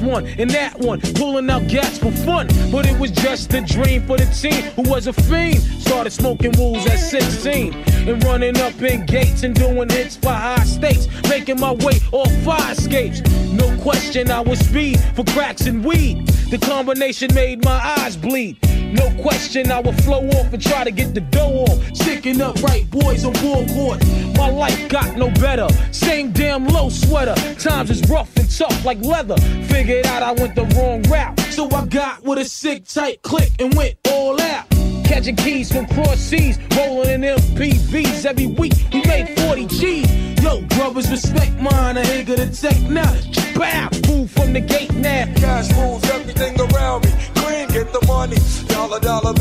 one and that one. Pulling out gas for fun. But it was just a dream for the team who was a fiend. Started smoking wools at 16. And running up in gates and doing hits for high stakes. Making my way off fire escapes. No question, I was speed for cracks and weed. The combination made my eyes bleed. No question, I would flow off and try to get the dough off. Sticking up right boys on board My life got no better. Same damn low sweater. Times is rough and tough like leather. Figured out I went the wrong route. So I got with a sick, tight click and went all out. Catching keys from cross seas, rolling in MPVs every week. We made 40 G's. Yo, brothers, respect mine. I ain't gonna take none. Bow, move from the gate now. Cash moves everything around me. Clean, get the money. Dollar, dollar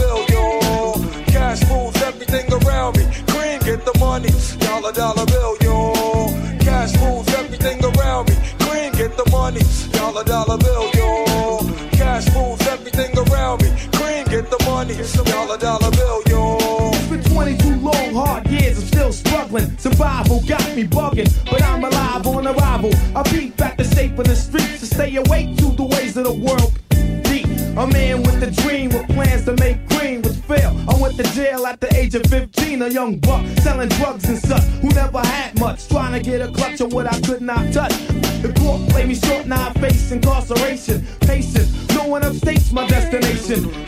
me bugging, but I'm alive on arrival. I peek back the shape of the streets to stay awake to the ways of the world. Deep, A man with a dream with plans to make green was fail. I went to jail at the age of 15, a young buck selling drugs and such who never had much. Trying to get a clutch of what I could not touch. The court played me short, now I face incarceration. Patience, no one upstates my destination.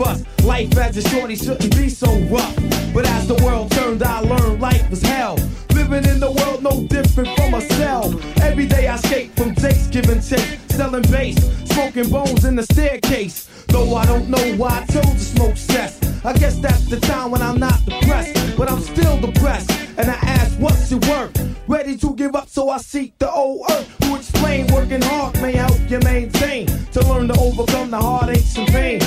40 of us. Life as a shorty shouldn't be so rough. But as the world turned, I learned life was hell. Living in the world no different from a cell. Every day I skate from dates, giving chase, selling bass, smoking bones in the staircase. Though I don't know why I chose to smoke cess. I guess that's the time when I'm not depressed, but I'm still depressed. And I ask, what's it worth? Ready to give up, so I seek the old earth. Who explain working hard may help you maintain. To learn to overcome the heartaches and pain.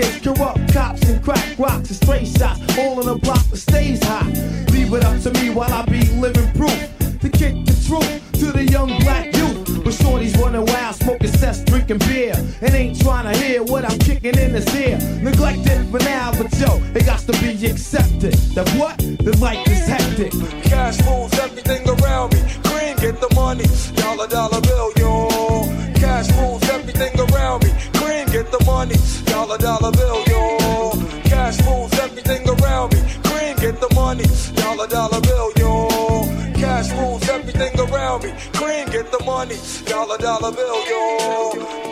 Kids, corrupt cops, and crack rocks and stray shots. All in the block that stays hot. Leave it up to me while I be living proof. To kick the truth to the young black youth. But shorties running wild, smoking cess, drinking beer. And ain't trying to hear what I'm kicking in his ear. Neglected for now, but yo, it got to be accepted. That what? The life is hectic. Cash moves everything around me. Green, get the money, dollar dollar bill, dollar dollar bill, yo. Cash rules everything around me. Green, get the money, dollar dollar bill, yo. Cash moves everything around me. Green, get the money, dollar dollar bill, yo.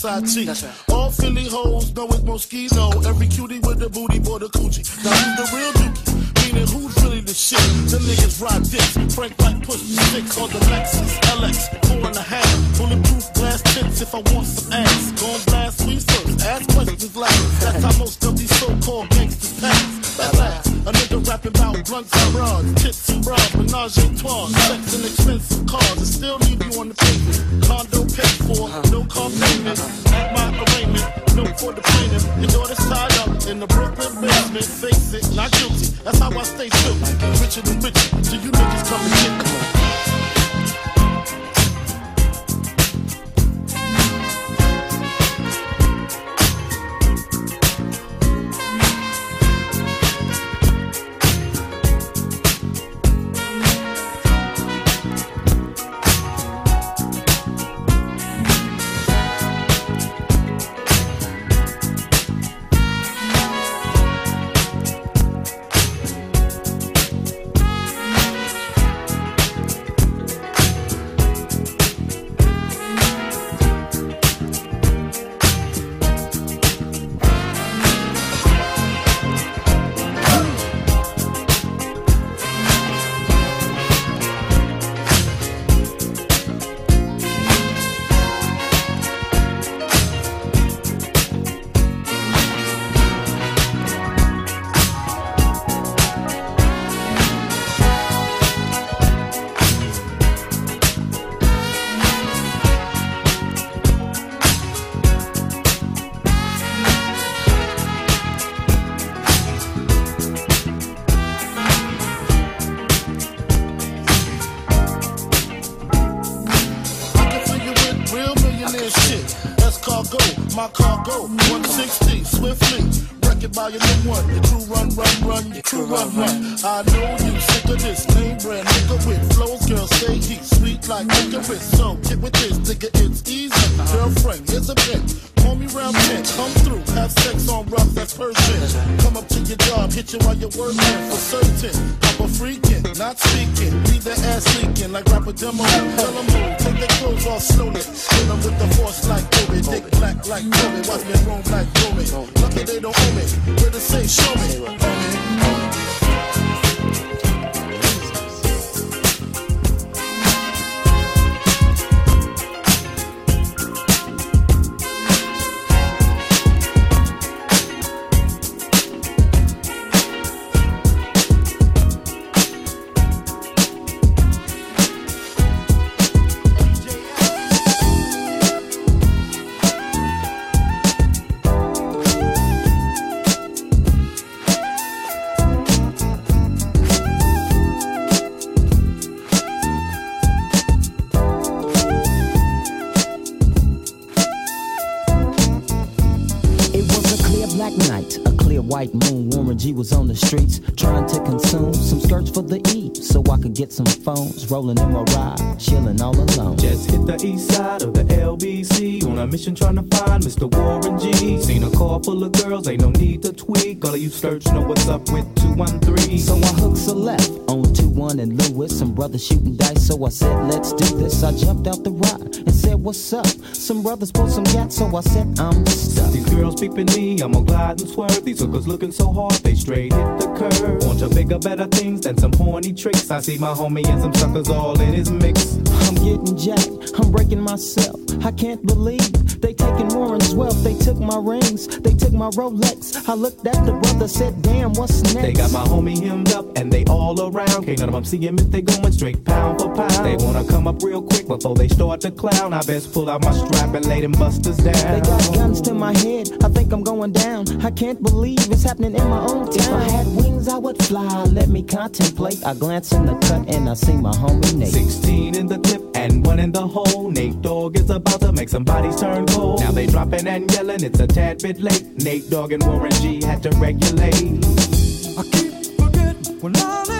side mm, cheek. Right. All Philly hoes know it's Moschino. Every cutie with the booty, boy, the coochie. Now who's the real dookie? Meaning who's really the shit? The niggas ride dicks. Frank Black push sticks, on the Lexus. Rolling in my ride, chilling all alone. Just hit the east side of the LBC on a mission trying to find Mr. Warren G. Seen a car full of girls, ain't no need to tweak. All of you skirts know what's up with 213. So I hooked a left on 21 and Lewis. Some brothers shooting dice, so I said, let's do this. I jumped out the ride and said, what's up? Some brothers pulled some gas, so I said, I'm stuck. These girls peeping me, Glide and swerve. These hookers looking so hard, they straight hit the curve. Want to bigger, better things than some horny tricks. I see my homie and some suckers all in his mix. I'm getting jacked, I'm breaking myself. I can't believe they taking Warren's wealth. They took my rings, they took my Rolex. I looked at the brother, said, damn, what's next? They got my homie hemmed up and they all around. Can't none of them see him if they going straight pound for pound. They wanna come up real quick before they start to clown. I best pull out my strap and lay them busters down. They got guns to my head, I think I'm going down. I can't believe it's happening in my own town. If I had wings, I would fly. Let me contemplate. I glance in the cut and I see my homie Nate. 16 in the clip and one in the hole. Nate Dogg is about to make some bodies turn cold. Now they dropping and yelling, it's a tad bit late. Nate Dogg and Warren G had to regulate. I keep forgetting when I'm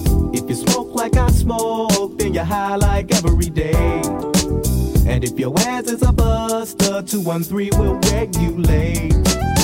You smoke like I smoke, then you're high like every day. And if your ass is a buster, 213 will regulate. I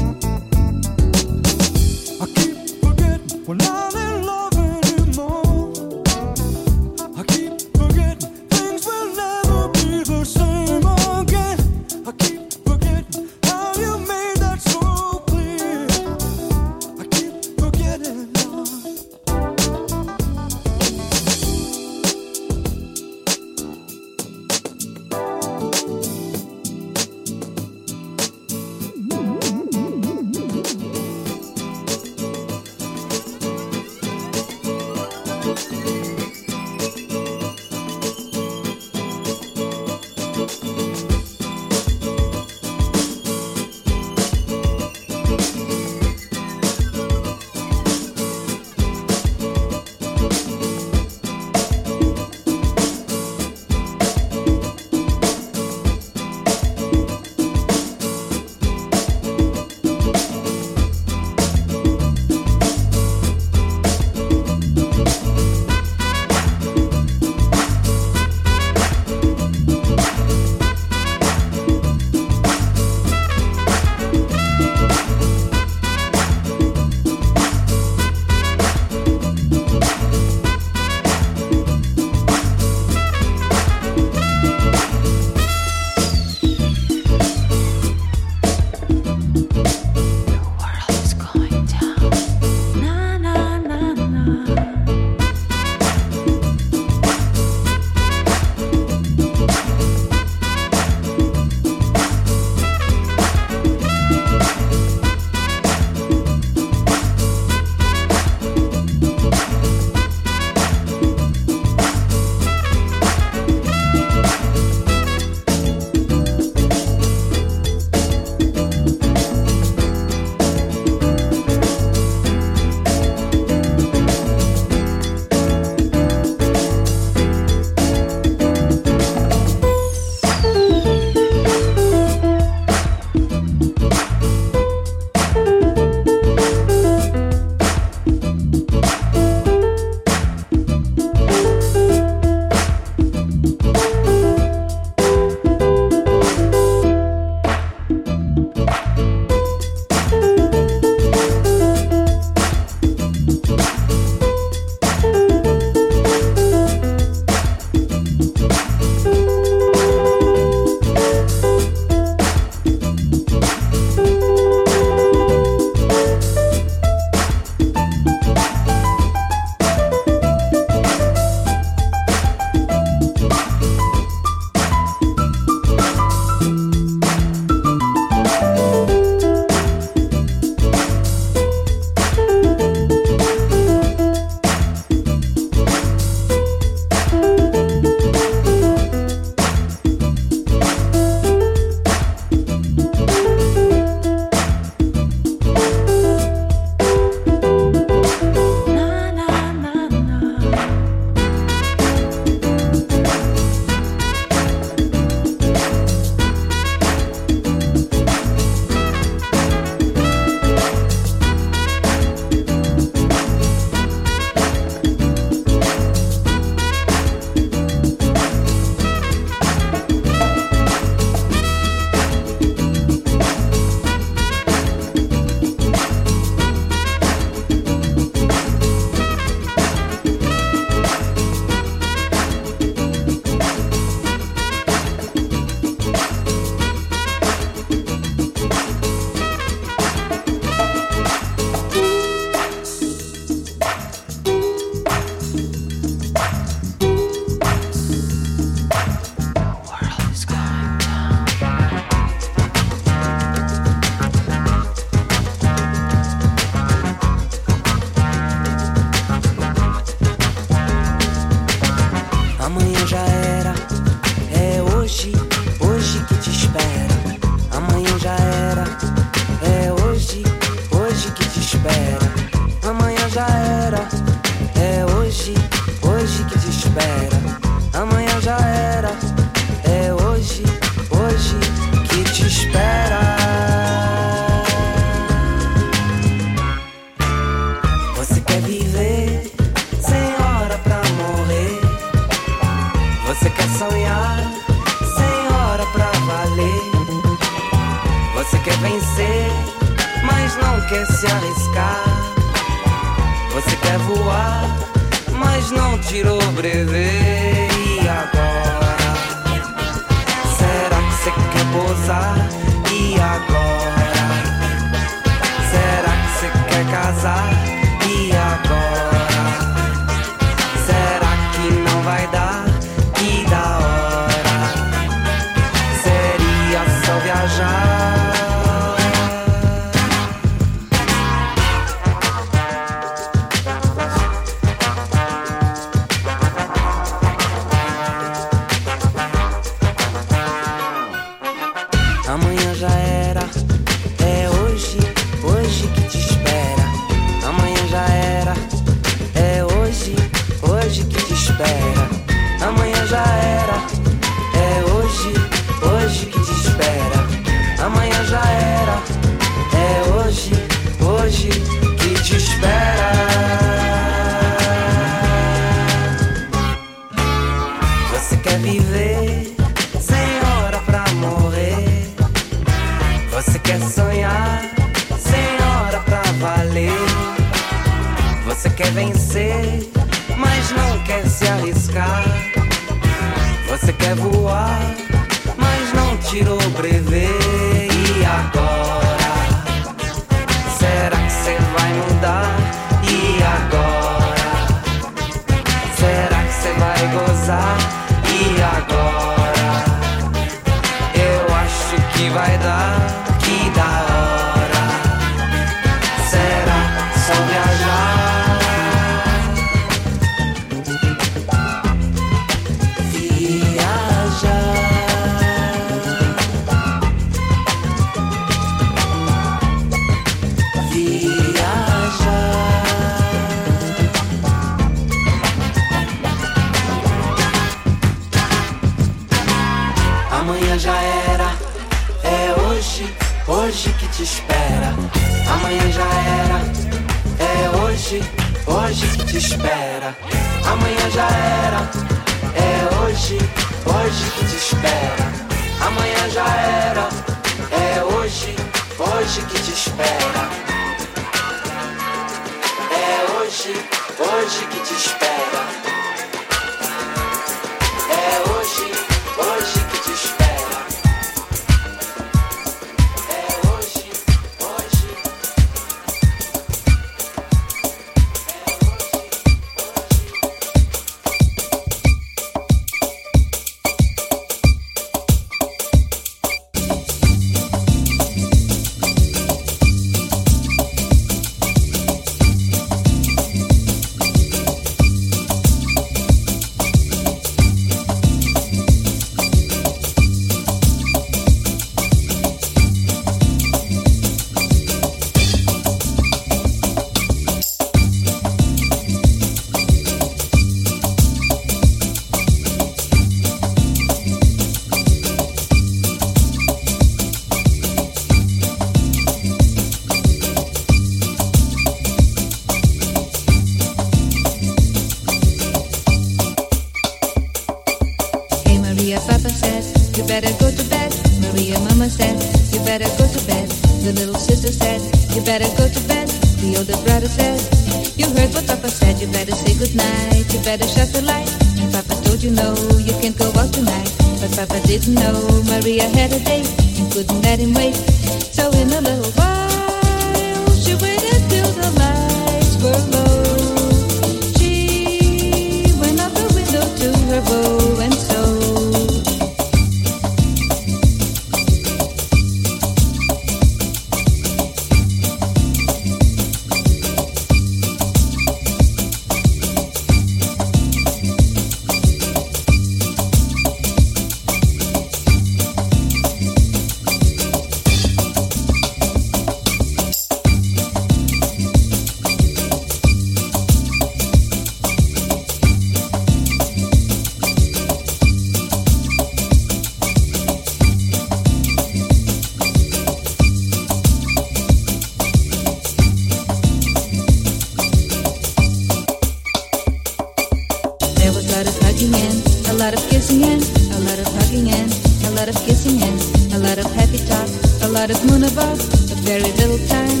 a lot of kissing and a lot of hugging and a lot of kissing and a lot of happy talk, a lot of moon above, but very little time,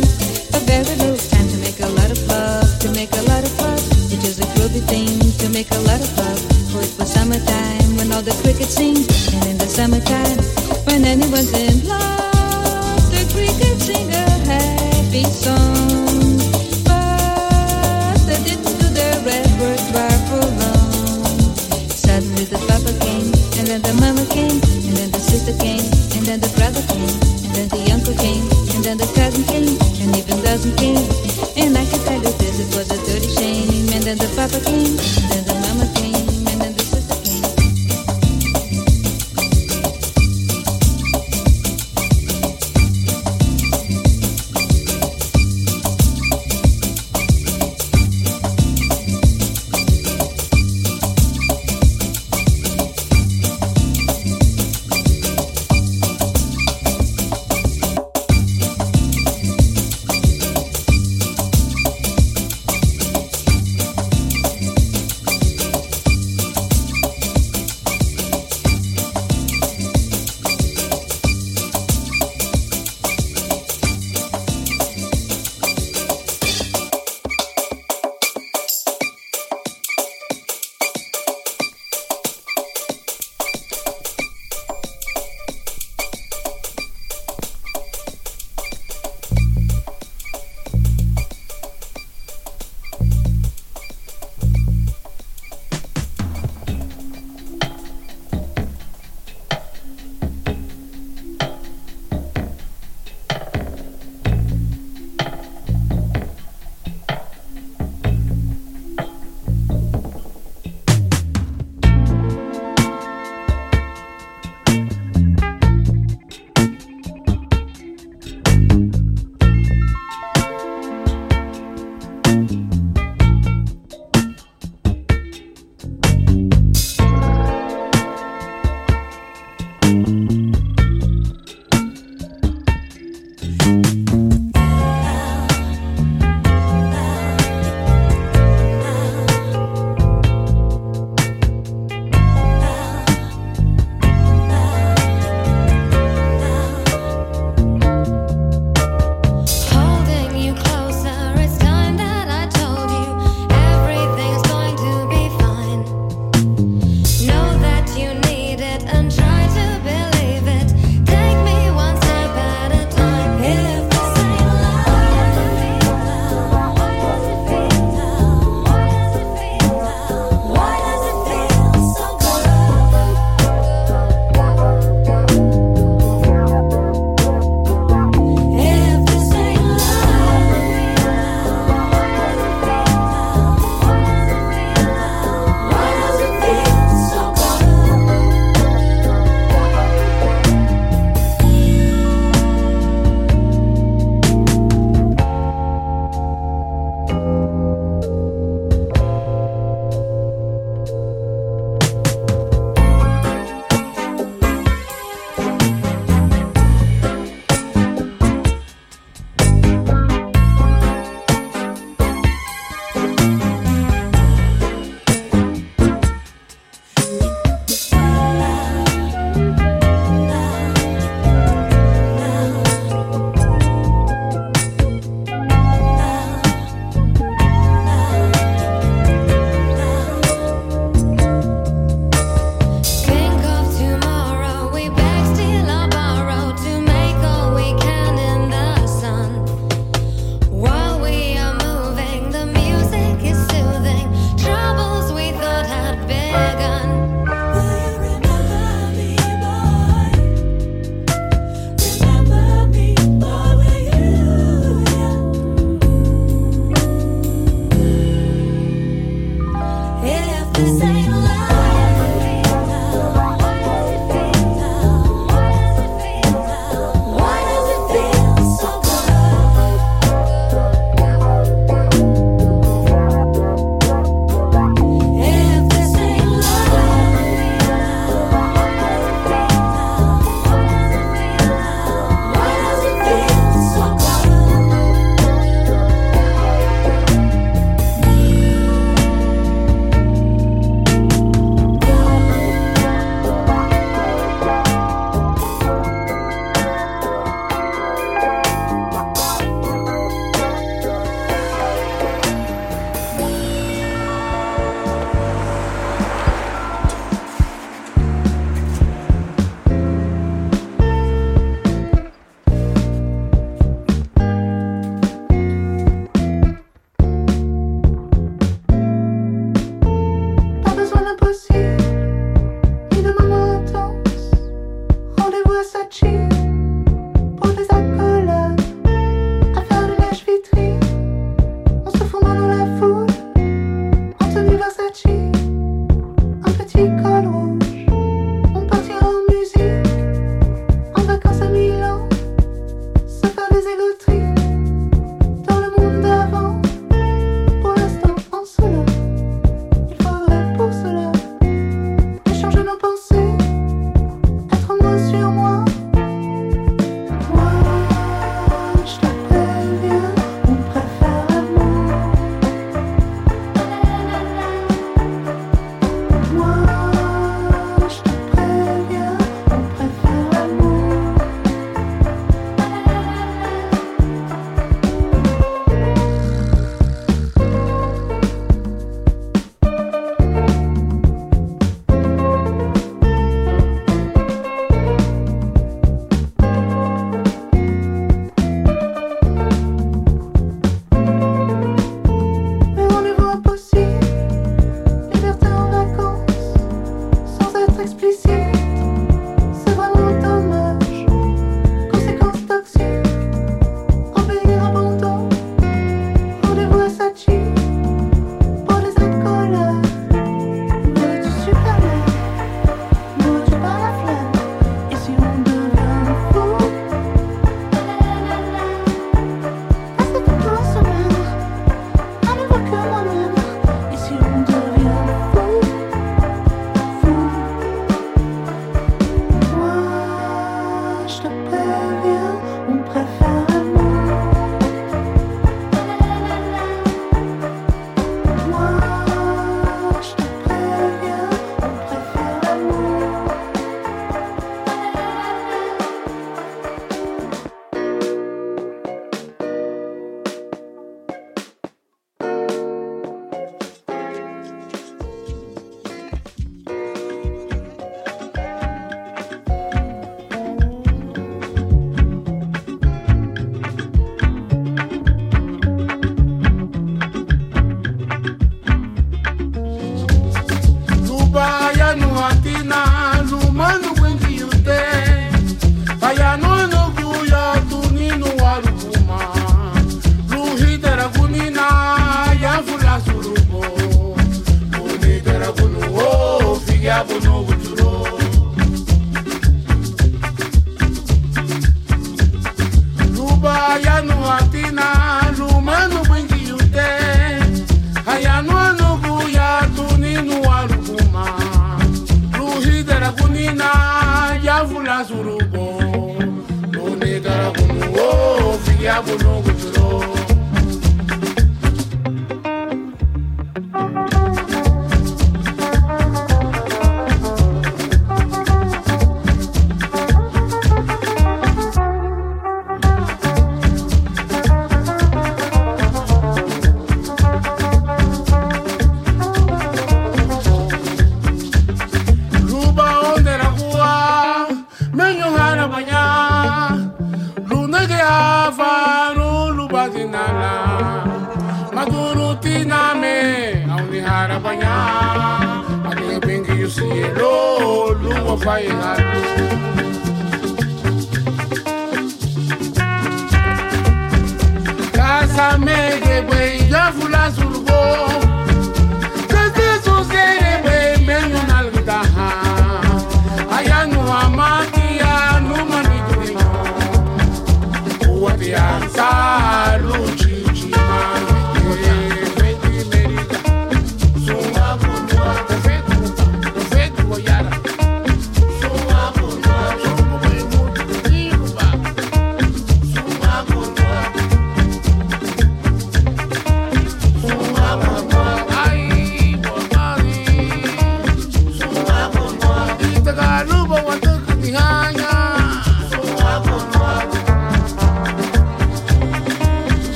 a very little time to make a lot of love, to make a lot of love. It is just a groovy thing to make a lot of love. For it was summertime when all the crickets sing, and in the summertime when anyone's in love, the crickets sing a happy song. Then the mama came, and then the sister came, and then the brother came, and then the uncle came, and then the cousin came, and even dozen came. And I can tell you this, it was a dirty shame. And then the papa came,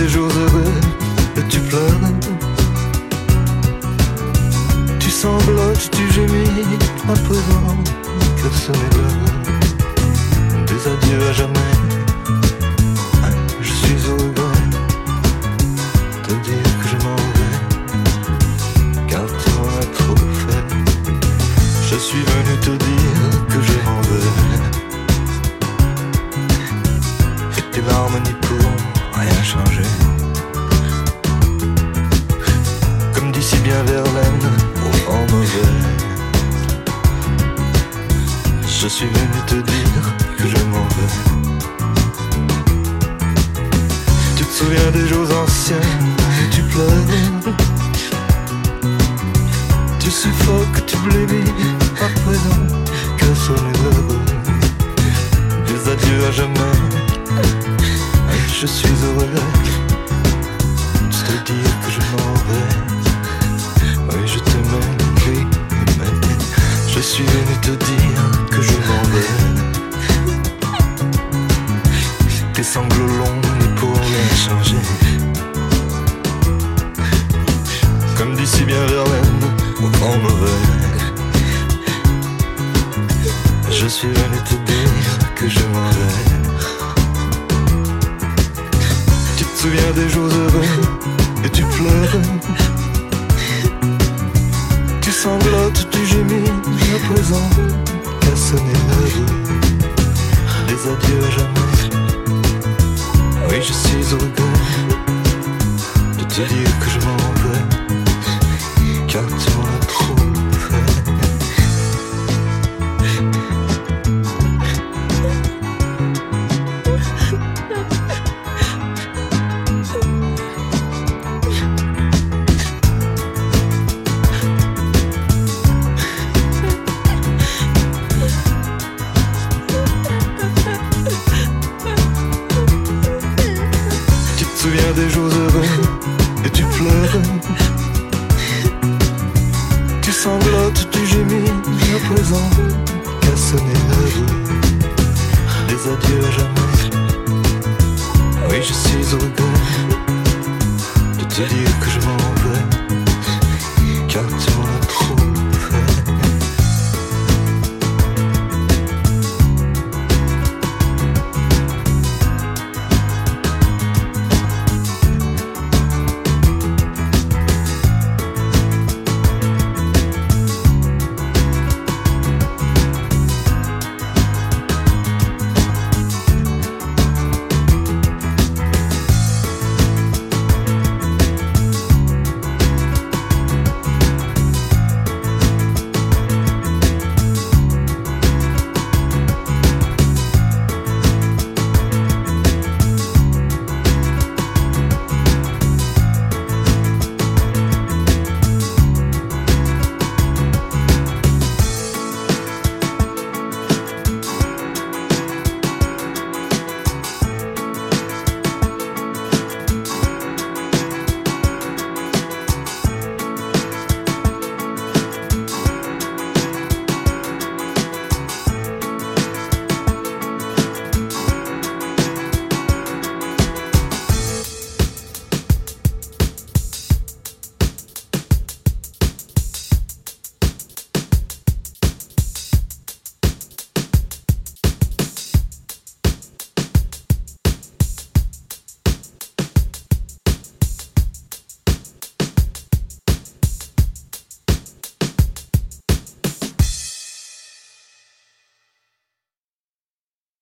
des jours